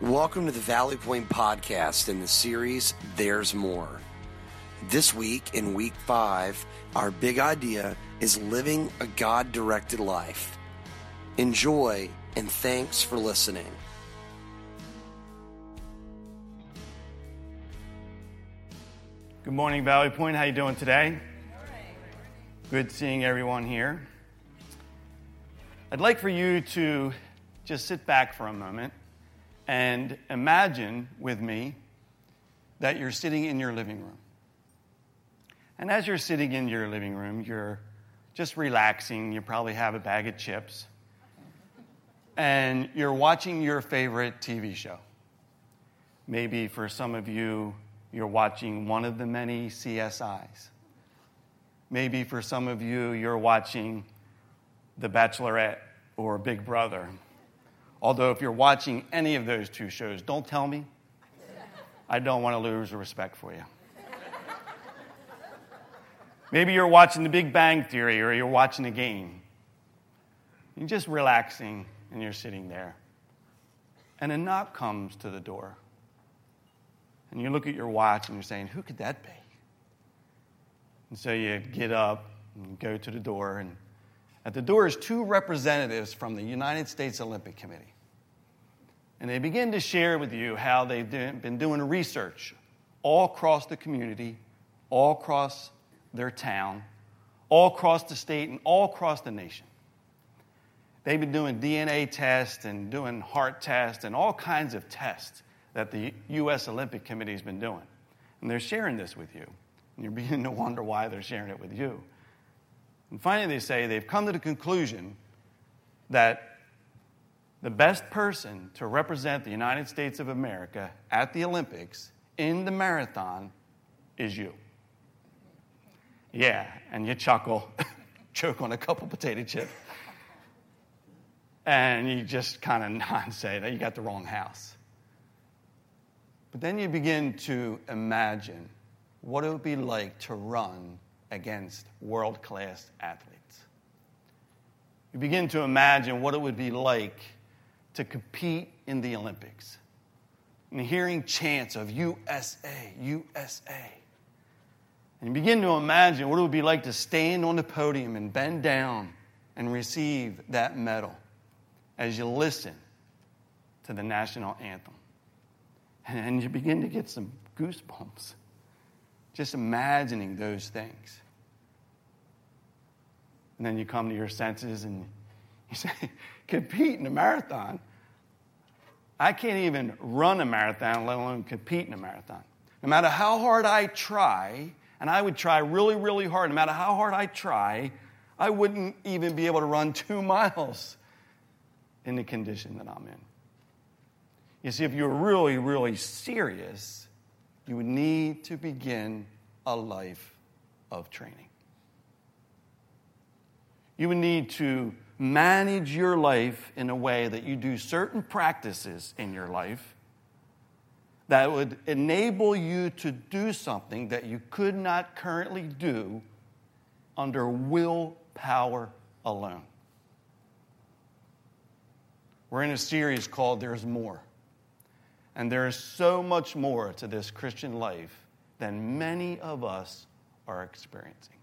Welcome to the Valley Point Podcast in the series There's More. This week, in week five, our big idea is living a God directed life. Enjoy and thanks for listening. Good morning, Valley Point. How you doing today? Good seeing everyone here. I'd like for you to just sit back for a moment and imagine with me that you're sitting in your living room. And as you're sitting in your living room, you're just relaxing. You probably have a bag of chips. And you're watching your favorite TV show. Maybe for some of you, you're watching one of the many CSIs. Maybe for some of you, you're watching The Bachelorette or Big Brother. Although, if you're watching any of those two shows, don't tell me. I don't want to lose respect for you. Maybe you're watching The Big Bang Theory or you're watching a game. You're just relaxing and you're sitting there. And a knock comes to the door. And you look at your watch and you're saying, Who could that be? And so you get up and go to the door, and at the door is two representatives from the United States Olympic Committee. And they begin to share with you how they've been doing research all across the community, all across their town, all across the state, and all across the nation. They've been doing DNA tests and doing heart tests and all kinds of tests that the U.S. Olympic Committee has been doing. And they're sharing this with you. And you're beginning to wonder why they're sharing it with you. And finally, they say they've come to the conclusion that the best person to represent the United States of America at the Olympics in the marathon is you. Yeah, and you chuckle, choke on a couple potato chips, and you just kind of nod and say that you got the wrong house. But then you begin to imagine what it would be like to run against world class athletes. You begin to imagine what it would be like to compete in the Olympics and hearing chants of USA, USA. And you begin to imagine what it would be like to stand on the podium and bend down and receive that medal as you listen to the national anthem. And you begin to get some goosebumps just imagining those things. And then you come to your senses and you say, compete in a marathon. I can't even run a marathon, let alone compete in a marathon. No matter how hard I try, and I would try really, really hard, no matter how hard I try, I wouldn't even be able to run two miles in the condition that I'm in. You see, if you're really, really serious, you would need to begin a life of training. You would need to manage your life in a way that you do certain practices in your life that would enable you to do something that you could not currently do under willpower alone. We're in a series called There's More. And there is so much more to this Christian life than many of us are experiencing.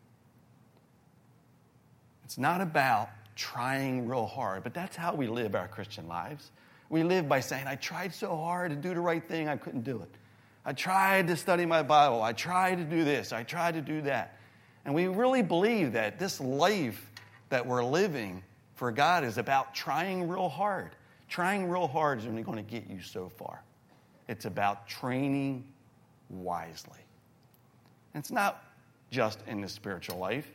It's not about trying real hard, but that's how we live our Christian lives. We live by saying, I tried so hard to do the right thing, I couldn't do it. I tried to study my Bible. I tried to do this. I tried to do that. And we really believe that this life that we're living for God is about trying real hard. Trying real hard is only going to get you so far. It's about training wisely. And it's not just in the spiritual life,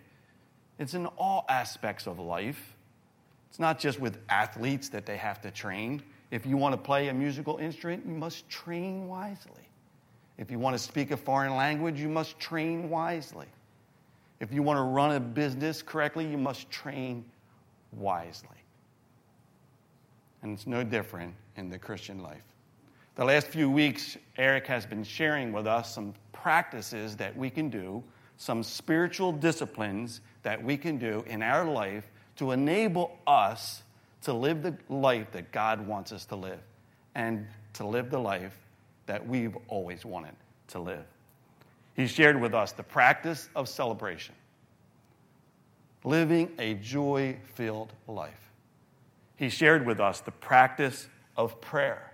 it's in all aspects of life. It's not just with athletes that they have to train. If you want to play a musical instrument, you must train wisely. If you want to speak a foreign language, you must train wisely. If you want to run a business correctly, you must train wisely. And it's no different in the Christian life. The last few weeks, Eric has been sharing with us some practices that we can do, some spiritual disciplines that we can do in our life to enable us to live the life that God wants us to live. And to live the life that we've always wanted to live. He shared with us the practice of celebration, living a joy filled life. He shared with us the practice of prayer,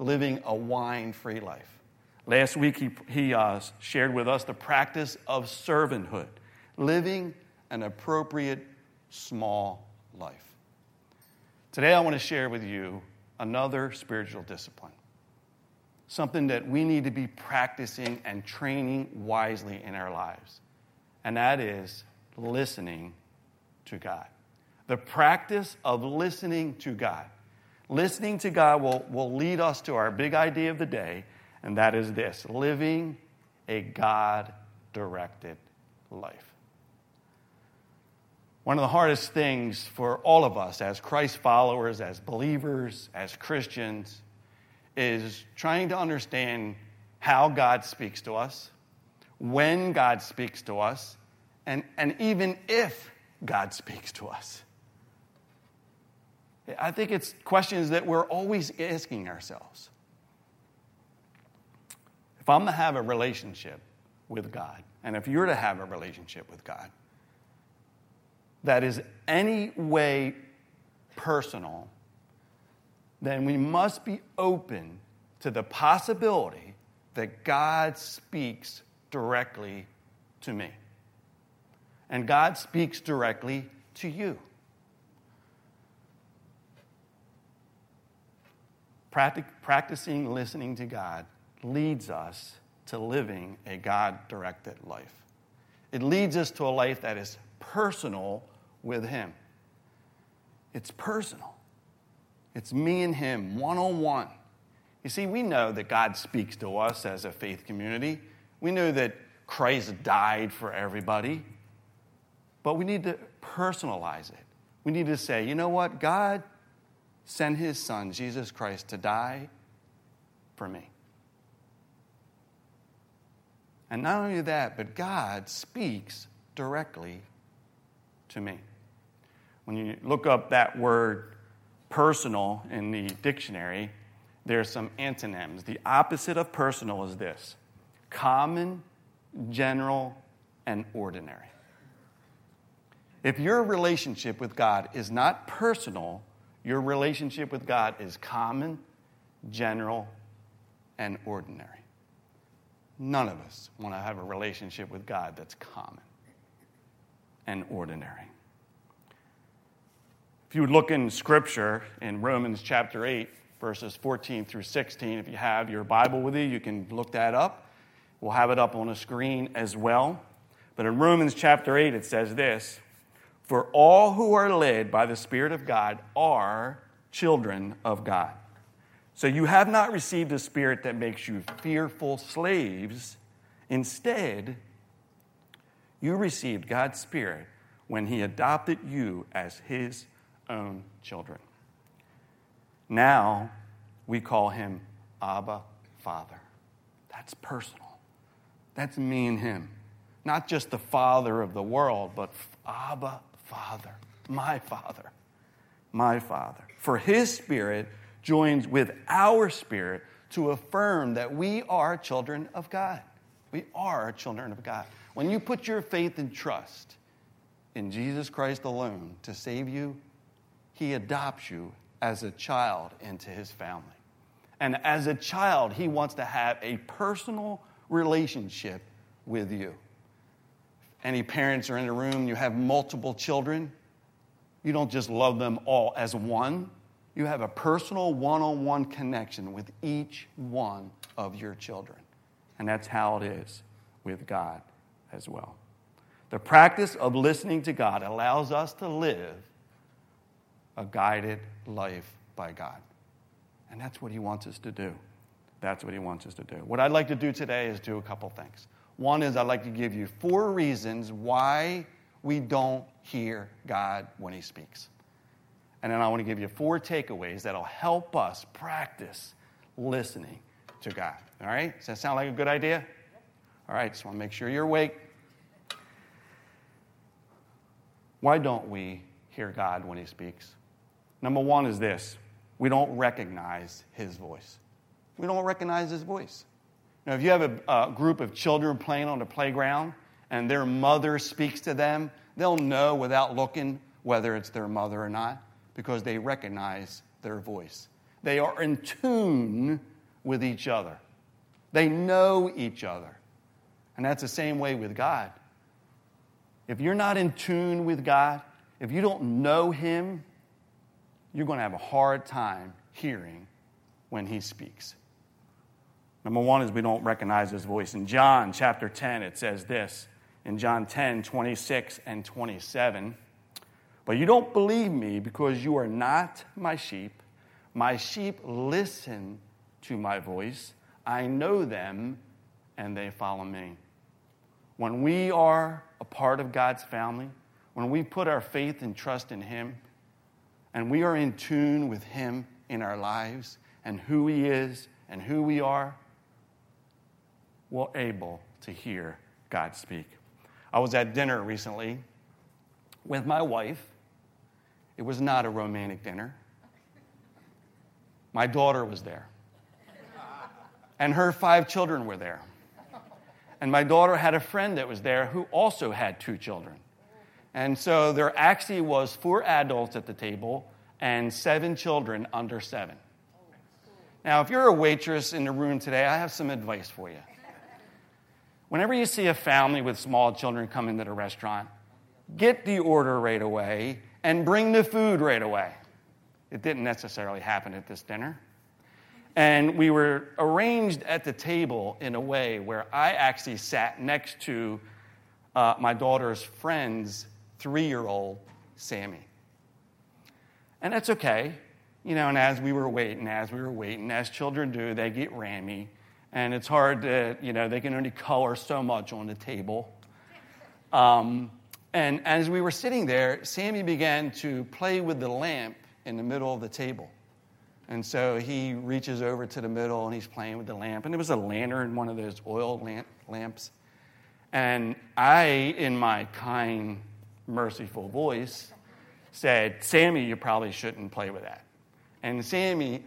living a wine free life. Last week, he, he uh, shared with us the practice of servanthood, living an appropriate small life. Today, I want to share with you another spiritual discipline, something that we need to be practicing and training wisely in our lives, and that is listening to God. The practice of listening to God. Listening to God will, will lead us to our big idea of the day, and that is this living a God directed life. One of the hardest things for all of us as Christ followers, as believers, as Christians, is trying to understand how God speaks to us, when God speaks to us, and, and even if God speaks to us. I think it's questions that we're always asking ourselves. If I'm to have a relationship with God, and if you're to have a relationship with God that is any way personal, then we must be open to the possibility that God speaks directly to me. And God speaks directly to you. Practicing listening to God leads us to living a God directed life. It leads us to a life that is personal with Him. It's personal, it's me and Him, one on one. You see, we know that God speaks to us as a faith community. We know that Christ died for everybody, but we need to personalize it. We need to say, you know what? God sent His Son, Jesus Christ, to die for me. And not only that, but God speaks directly to me. When you look up that word personal in the dictionary, there are some antonyms. The opposite of personal is this common, general, and ordinary. If your relationship with God is not personal, your relationship with God is common, general, and ordinary. None of us want to have a relationship with God that's common and ordinary. If you would look in Scripture in Romans chapter 8, verses 14 through 16, if you have your Bible with you, you can look that up. We'll have it up on a screen as well. But in Romans chapter 8, it says this For all who are led by the Spirit of God are children of God. So you have not received a spirit that makes you fearful slaves. Instead, you received God's Spirit when He adopted you as His own children. Now we call Him Abba Father. That's personal. That's me and Him. Not just the Father of the world, but Abba Father, my Father, my Father. For His Spirit joins with our spirit to affirm that we are children of God. We are children of God. When you put your faith and trust in Jesus Christ alone to save you, He adopts you as a child into His family. And as a child, He wants to have a personal relationship with you. Any parents are in the room, you have multiple children, you don't just love them all as one you have a personal one on one connection with each one of your children. And that's how it is with God as well. The practice of listening to God allows us to live a guided life by God. And that's what He wants us to do. That's what He wants us to do. What I'd like to do today is do a couple things. One is I'd like to give you four reasons why we don't hear God when He speaks. And then I want to give you four takeaways that'll help us practice listening to God. All right? Does that sound like a good idea? All right, just want to make sure you're awake. Why don't we hear God when He speaks? Number one is this we don't recognize His voice. we don't recognize his voice. Now, if you have a, a group of children playing on the playground and their mother speaks to them, they'll know without looking whether it's their mother or not because they recognize their voice. They are in tune with each other, they know each other. And that's the same way with God. If you're not in tune with God, if you don't know Him, you're going to have a hard time hearing when He speaks. Number one is we don't recognize His voice. In John chapter 10, it says this in John 10, 26 and 27. But you don't believe me because you are not my sheep. My sheep listen to my voice. I know them and they follow me. When we are a part of God's family, when we put our faith and trust in Him, and we are in tune with Him in our lives and who He is and who we are, we're able to hear God speak. I was at dinner recently with my wife. It was not a romantic dinner. My daughter was there, and her five children were there. And my daughter had a friend that was there who also had two children. And so there actually was four adults at the table and seven children under seven. Now, if you're a waitress in the room today, I have some advice for you. Whenever you see a family with small children come into the restaurant, get the order right away and bring the food right away. It didn't necessarily happen at this dinner. And we were arranged at the table in a way where I actually sat next to uh, my daughter's friend's three year old, Sammy. And that's okay. You know, and as we were waiting, as we were waiting, as children do, they get rammy. And it's hard to, you know, they can only color so much on the table. Um, and as we were sitting there, Sammy began to play with the lamp in the middle of the table. And so he reaches over to the middle and he's playing with the lamp. And it was a lantern, one of those oil lamp, lamps. And I, in my kind, merciful voice, said, Sammy, you probably shouldn't play with that. And Sammy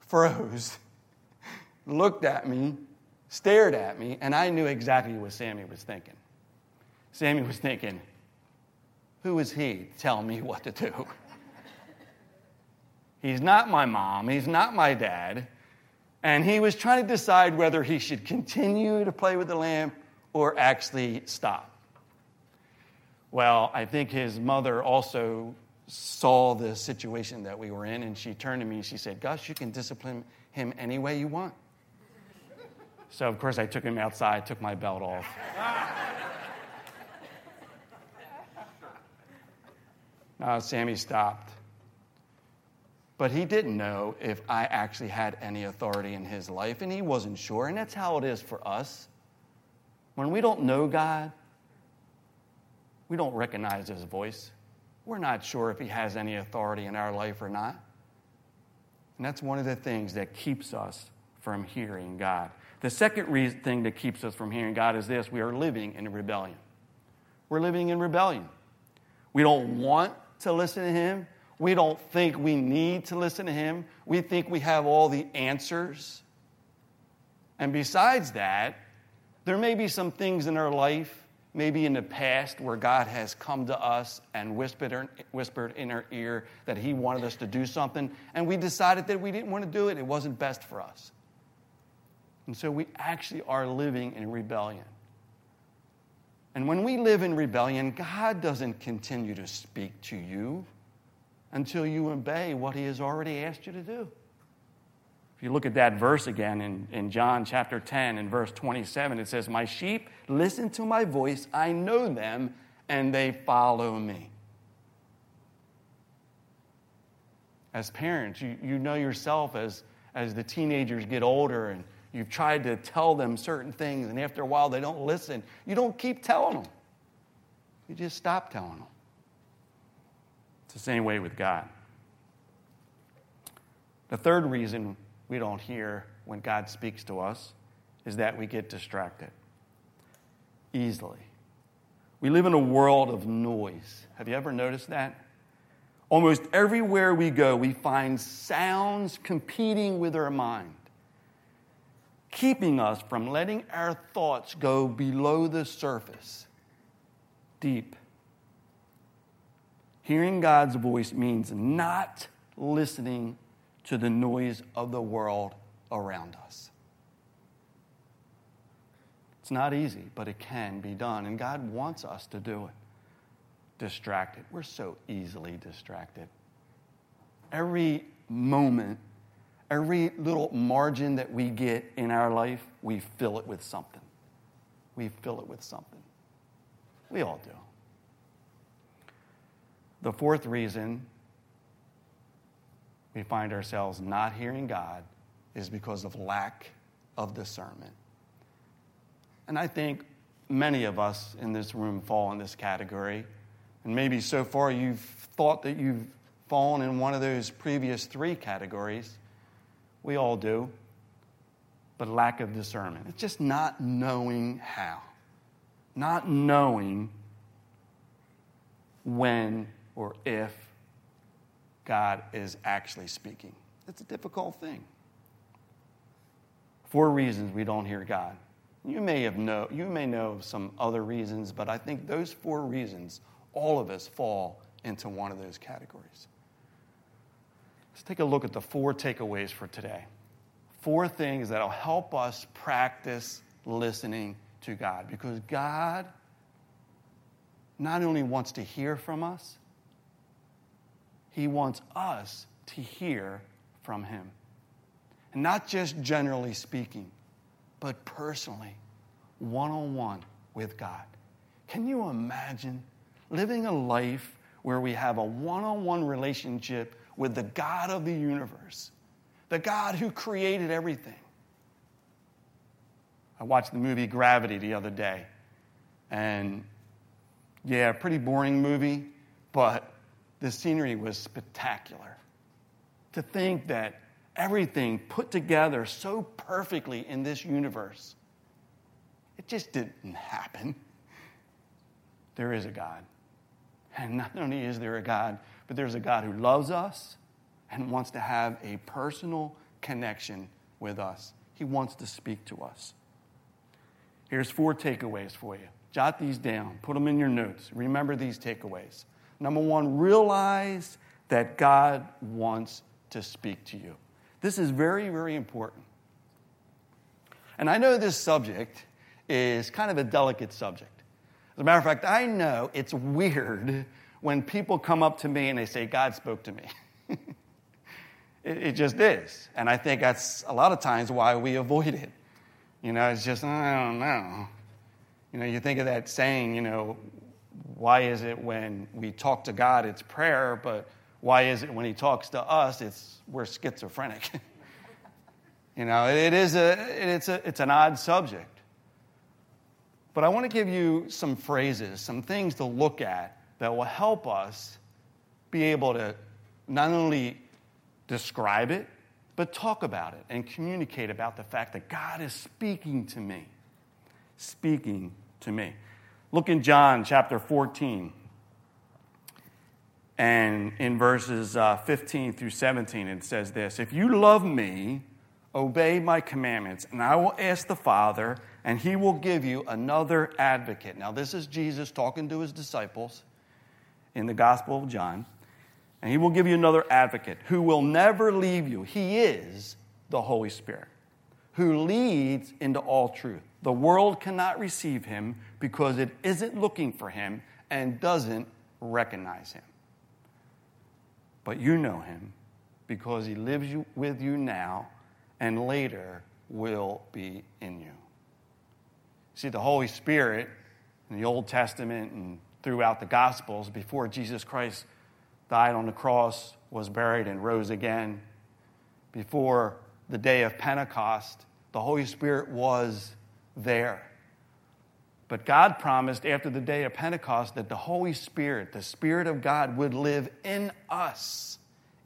froze, looked at me, stared at me, and I knew exactly what Sammy was thinking. Sammy was thinking, Who is he to tell me what to do? He's not my mom. He's not my dad. And he was trying to decide whether he should continue to play with the lamp or actually stop. Well, I think his mother also saw the situation that we were in, and she turned to me and she said, Gus, you can discipline him any way you want. So, of course, I took him outside, took my belt off. uh, Sammy stopped. But he didn't know if I actually had any authority in his life, and he wasn't sure. And that's how it is for us. When we don't know God, we don't recognize his voice. We're not sure if he has any authority in our life or not. And that's one of the things that keeps us from hearing God. The second reason, thing that keeps us from hearing God is this we are living in rebellion. We're living in rebellion. We don't want to listen to him. We don't think we need to listen to him. We think we have all the answers. And besides that, there may be some things in our life, maybe in the past, where God has come to us and whispered, whispered in our ear that He wanted us to do something, and we decided that we didn't want to do it. It wasn't best for us. And so we actually are living in rebellion. And when we live in rebellion, God doesn't continue to speak to you until you obey what he has already asked you to do. If you look at that verse again in, in John chapter 10 and verse 27, it says, My sheep listen to my voice, I know them, and they follow me. As parents, you, you know yourself as, as the teenagers get older and you've tried to tell them certain things, and after a while they don't listen. You don't keep telling them, you just stop telling them. It's the same way with God. The third reason we don't hear when God speaks to us is that we get distracted easily. We live in a world of noise. Have you ever noticed that? Almost everywhere we go, we find sounds competing with our mind. keeping us from letting our thoughts go below the surface, deep. Hearing God's voice means not listening to the noise of the world around us. It's not easy, but it can be done, and God wants us to do it. Distracted. We're so easily distracted. Every moment, every little margin that we get in our life, we fill it with something. We fill it with something. We all do. The fourth reason we find ourselves not hearing God is because of lack of discernment. And I think many of us in this room fall in this category. And maybe so far you've thought that you've fallen in one of those previous three categories. We all do. But lack of discernment. It's just not knowing how, not knowing when or if God is actually speaking. It's a difficult thing. Four reasons we don't hear God. You may have know you may know some other reasons, but I think those four reasons, all of us fall into one of those categories. Let's take a look at the four takeaways for today. Four things that'll help us practice listening to God because God not only wants to hear from us, he wants us to hear from Him. And not just generally speaking, but personally, one on one with God. Can you imagine living a life where we have a one on one relationship with the God of the universe, the God who created everything? I watched the movie Gravity the other day. And yeah, pretty boring movie, but the scenery was spectacular. To think that everything put together so perfectly in this universe, it just didn't happen. There is a God. And not only is there a God, but there's a God who loves us and wants to have a personal connection with us. He wants to speak to us. Here's four takeaways for you. Jot these down, put them in your notes. Remember these takeaways. Number one, realize that God wants to speak to you. This is very, very important. And I know this subject is kind of a delicate subject. As a matter of fact, I know it's weird when people come up to me and they say, God spoke to me. it, it, just is. And I think that's a lot of times why we avoid it. You know, it's just, I don't know. You know, you think of that saying, you know, why is it when we talk to God, it's prayer, but why is it when He talks to us, it's we're schizophrenic? you know, it is a, it's, a, it's an odd subject. But I want to give you some phrases, some things to look at that will help us be able to not only describe it, but talk about it and communicate about the fact that God is speaking to me. Speaking to me. Look in John chapter 14 and in verses uh, 15 through 17, it says this If you love me, obey my commandments, and I will ask the Father, and he will give you another advocate. Now, this is Jesus talking to his disciples in the Gospel of John. And he will give you another advocate who will never leave you. He is the Holy Spirit who leads into all truth. The world cannot receive him because it isn't looking for him and doesn't recognize him. But you know him because he lives with you now and later will be in you. See, the Holy Spirit in the Old Testament and throughout the Gospels, before Jesus Christ died on the cross, was buried, and rose again, before the day of Pentecost, the Holy Spirit was there. But God promised after the day of Pentecost that the Holy Spirit, the Spirit of God, would live in us.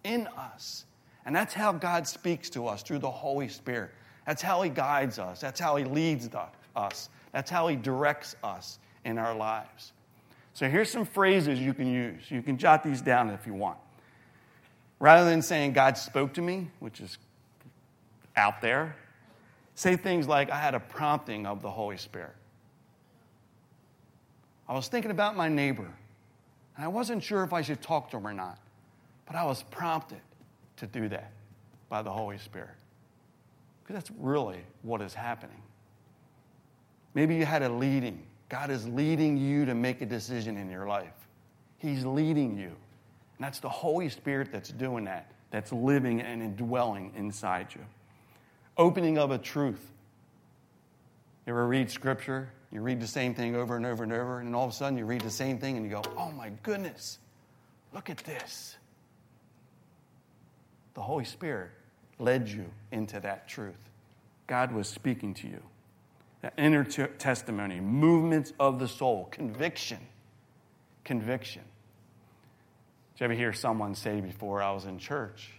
In us. And that's how God speaks to us through the Holy Spirit. That's how He guides us. That's how He leads us. That's how He directs us in our lives. So here's some phrases you can use. You can jot these down if you want. Rather than saying, God spoke to me, which is out there, Say things like, I had a prompting of the Holy Spirit. I was thinking about my neighbor, and I wasn't sure if I should talk to him or not, but I was prompted to do that by the Holy Spirit. Because that's really what is happening. Maybe you had a leading. God is leading you to make a decision in your life. He's leading you. And that's the Holy Spirit that's doing that, that's living and indwelling inside you. Opening of a truth. You ever read scripture? You read the same thing over and over and over, and all of a sudden you read the same thing and you go, oh my goodness, look at this. The Holy Spirit led you into that truth. God was speaking to you. That inner t- testimony, movements of the soul, conviction. Conviction. Did you ever hear someone say before I was in church?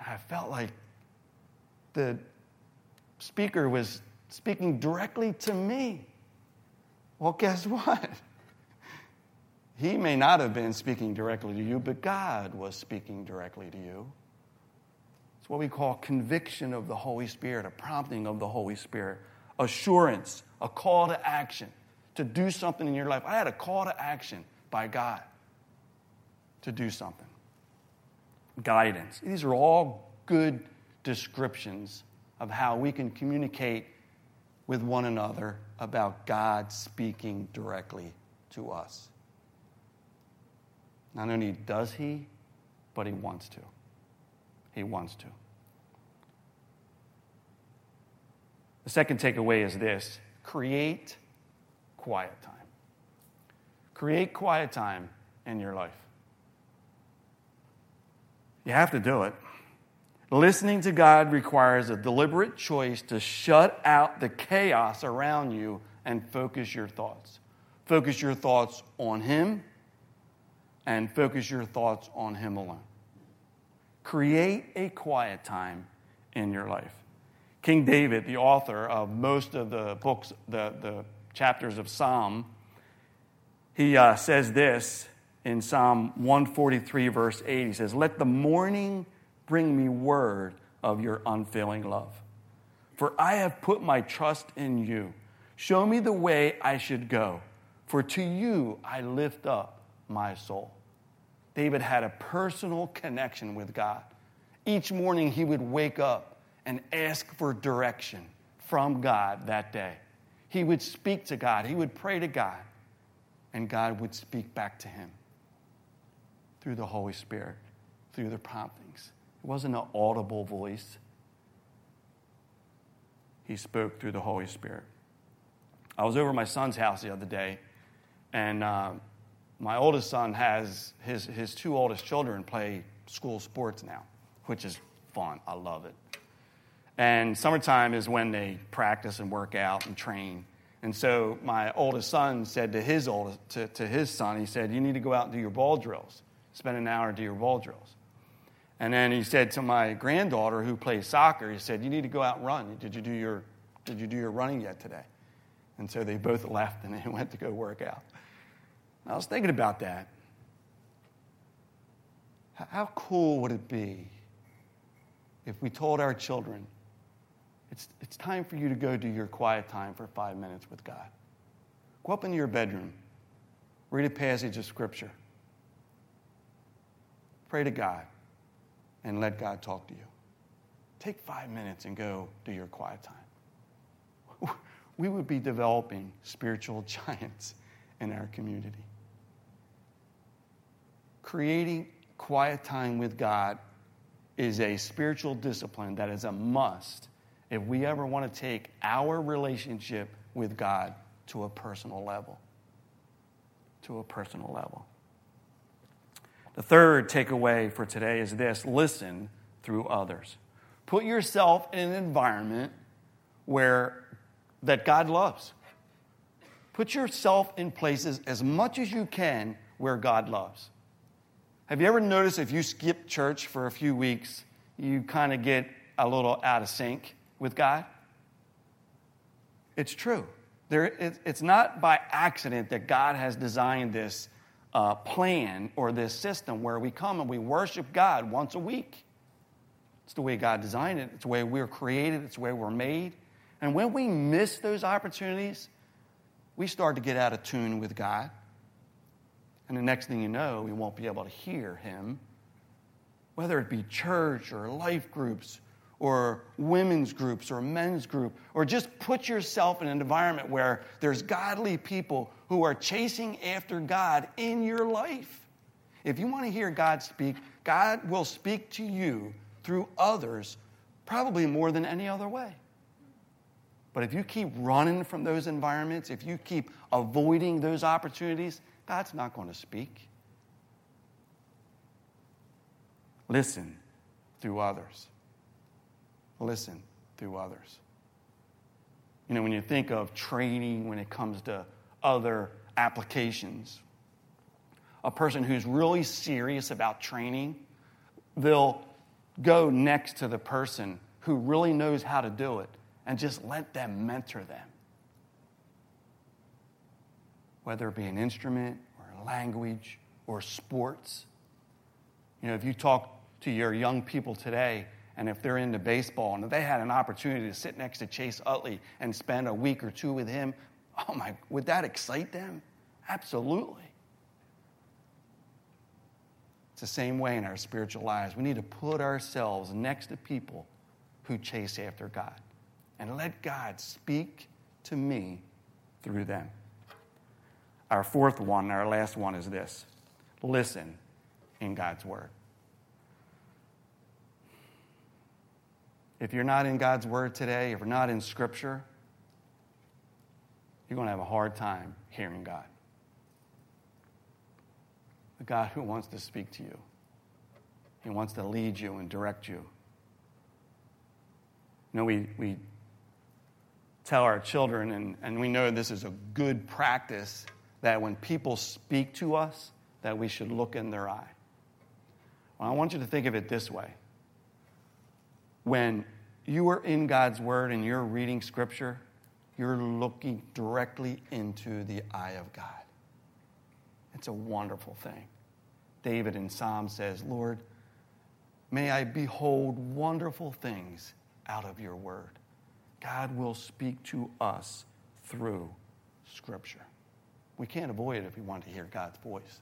I felt like the speaker was speaking directly to me. Well, guess what? He may not have been speaking directly to you, but God was speaking directly to you. It's what we call conviction of the Holy Spirit, a prompting of the Holy Spirit, assurance, a call to action to do something in your life. I had a call to action by God to do something. Guidance. These are all good descriptions of how we can communicate with one another about God speaking directly to us. Not only does He, but He wants to. He wants to. The second takeaway is this create quiet time. Create quiet time in your life. You have to do it. Listening to God requires a deliberate choice to shut out the chaos around you and focus your thoughts. Focus your thoughts on Him and focus your thoughts on Him alone. Create a quiet time in your life. King David, the author of most of the books, the, the chapters of Psalm, he uh, says this in Psalm 143, verse 8. He says, Let the morning bring me word of your unfailing love. For I have put my trust in you. Show me the way I should go, for to you I lift up my soul. David had a personal connection with God. Each morning he would wake up and ask for direction from God that day. He would speak to God, he would pray to God, and God would speak back to him through the Holy Spirit, through the promptings. It wasn't an audible voice, he spoke through the Holy Spirit. I was over my son's house the other day, and uh, my oldest son has his, his two oldest children play school sports now, which is fun. I love it. And summertime is when they practice and work out and train. And so my oldest son said to his oldest to, to his son, he said, You need to go out and do your ball drills. Spend an hour do your ball drills. And then he said to my granddaughter who plays soccer, he said, You need to go out and run. Did you do your did you do your running yet today? And so they both left and they went to go work out. I was thinking about that. How cool would it be if we told our children, it's, it's time for you to go do your quiet time for five minutes with God? Go up into your bedroom, read a passage of Scripture, pray to God, and let God talk to you. Take five minutes and go do your quiet time. We would be developing spiritual giants in our community creating quiet time with God is a spiritual discipline that is a must if we ever want to take our relationship with God to a personal level. To a personal level. The third takeaway for today is this listen through others. Put yourself in an environment where that God loves. Put yourself in places as much as you can where God loves. Have you ever noticed if you skip church for a few weeks, you kind of get a little out of sync with God? It's true. There, it's not by accident that God has designed this uh, plan or this system where we come and we worship God once a week. It's the way God designed it, it's the way we we're created, it's the way we're made. And when we miss those opportunities, we start to get out of tune with God. And the next thing you know, we won't be able to hear Him, whether it be church or life groups or women's groups or men's group, or just put yourself in an environment where there's godly people who are chasing after God in your life. If you want to hear God speak, God will speak to you through others probably more than any other way. But if you keep running from those environments, if you keep avoiding those opportunities, God's not going to speak. Listen through others. Listen through others. You know, when you think of training when it comes to other applications, a person who's really serious about training, they'll go next to the person who really knows how to do it and just let them mentor them. Whether it be an instrument or language or sports. You know, if you talk to your young people today, and if they're into baseball and if they had an opportunity to sit next to Chase Utley and spend a week or two with him, oh my, would that excite them? Absolutely. It's the same way in our spiritual lives. We need to put ourselves next to people who chase after God and let God speak to me through them. Our fourth one, our last one is this listen in God's Word. If you're not in God's Word today, if you're not in Scripture, you're going to have a hard time hearing God. The God who wants to speak to you. He wants to lead you and direct you. You know, we, we tell our children, and, and we know this is a good practice, that when people speak to us, that we should look in their eye. Well, I want you to think of it this way. When you are in God's Word and you're reading Scripture, you're looking directly into the eye of God. It's a wonderful thing. David in Psalm says, Lord, may I behold wonderful things out of your word. God will speak to us through Scripture. We can't avoid it if we want to hear God's voice.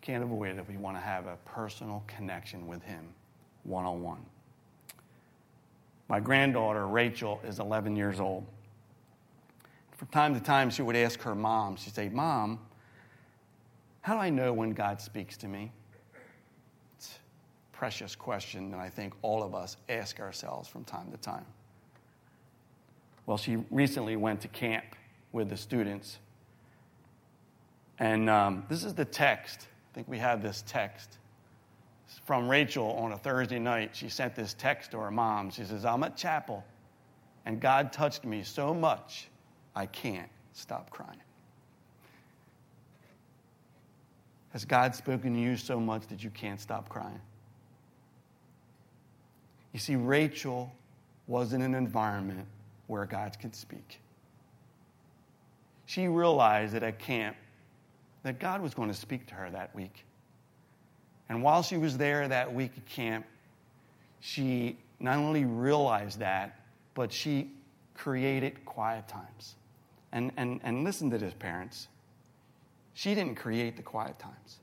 We can't avoid it if we want to have a personal connection with Him one on one. My granddaughter, Rachel, is 11 years old. From time to time, she would ask her mom, she'd say, Mom, how do I know when God speaks to me? It's a precious question that I think all of us ask ourselves from time to time. Well, she recently went to camp with the students. And um, this is the text. I think we have this text. From Rachel on a Thursday night. She sent this text to her mom. She says, I'm at chapel, and God touched me so much, I can't stop crying. Has God spoken to you so much that you can't stop crying? You see, Rachel was in an environment where God could speak. She realized that at camp that God was going to speak to her that week. And while she was there that week at camp, she not only realized that, but she created quiet times. And, and, and listen to this, parents. She didn't create the quiet times.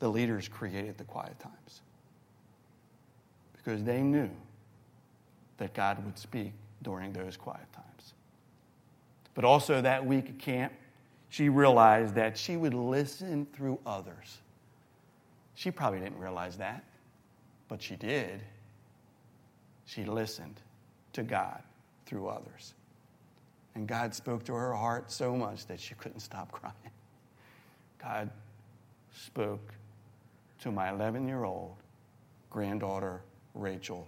The leaders created the quiet times because they knew that God would speak during those quiet times. But also that week at camp, she realized that she would listen through others. She probably didn't realize that, but she did. She listened to God through others. And God spoke to her heart so much that she couldn't stop crying. God spoke to my 11 year old granddaughter, Rachel,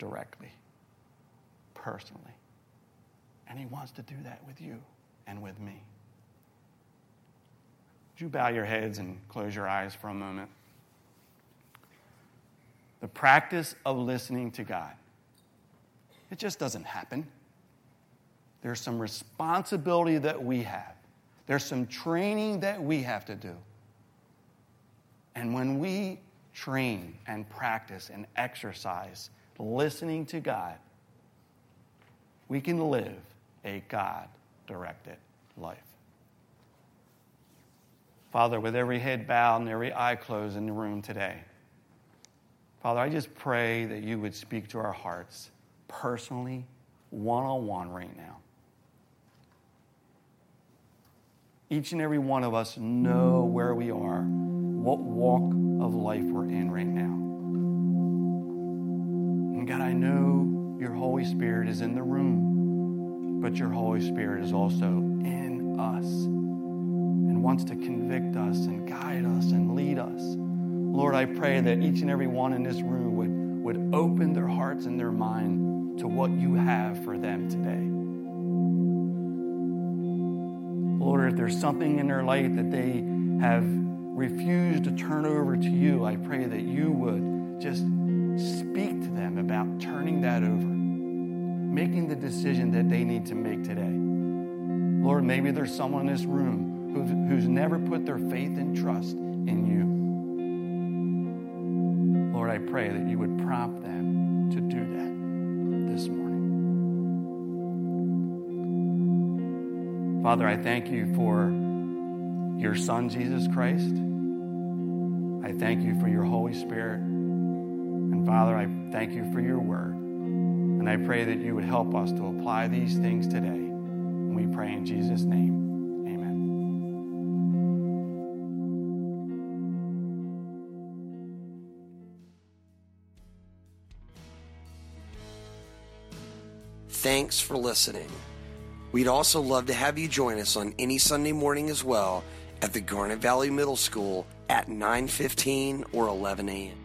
directly, personally. And He wants to do that with you and with me. Would you bow your heads and close your eyes for a moment? The practice of listening to God. It just doesn't happen. There's some responsibility that we have, there's some training that we have to do. And when we train and practice and exercise listening to God, we can live a God directed life. Father, with every head bowed and every eye closed in the room today, Father, I just pray that you would speak to our hearts personally, one on one right now. Each and every one of us know where we are, what walk of life we're in right now. And God, I know your Holy Spirit is in the room, but your Holy Spirit is also in us wants to convict us and guide us and lead us. Lord, I pray that each and every one in this room would, would open their hearts and their mind to what you have for them today. Lord, if there's something in their life that they have refused to turn over to you, I pray that you would just speak to them about turning that over, making the decision that they need to make today. Lord, maybe there's someone in this room who's, never put their faith and trust in you. Lord, I pray that you would prompt them to do that this morning. Father, I thank you for your Son, Jesus Christ. I thank you for your Holy Spirit. And Father, I thank you for your word. And I pray that you would help us to apply these things today. And we pray in Jesus' name. Thanks for listening. We'd also love to have you join us on any Sunday morning as well at the Garnet Valley Middle School at 9:15 or 11 a.m.